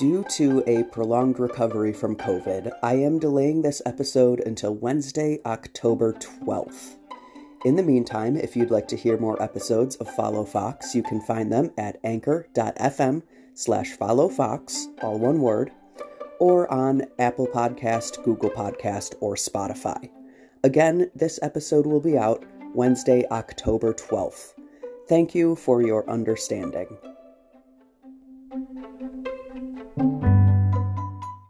Due to a prolonged recovery from COVID, I am delaying this episode until Wednesday, October 12th. In the meantime, if you'd like to hear more episodes of Follow Fox, you can find them at anchor.fm slash follow fox, all one word, or on Apple Podcast, Google Podcast, or Spotify. Again, this episode will be out Wednesday, October 12th. Thank you for your understanding.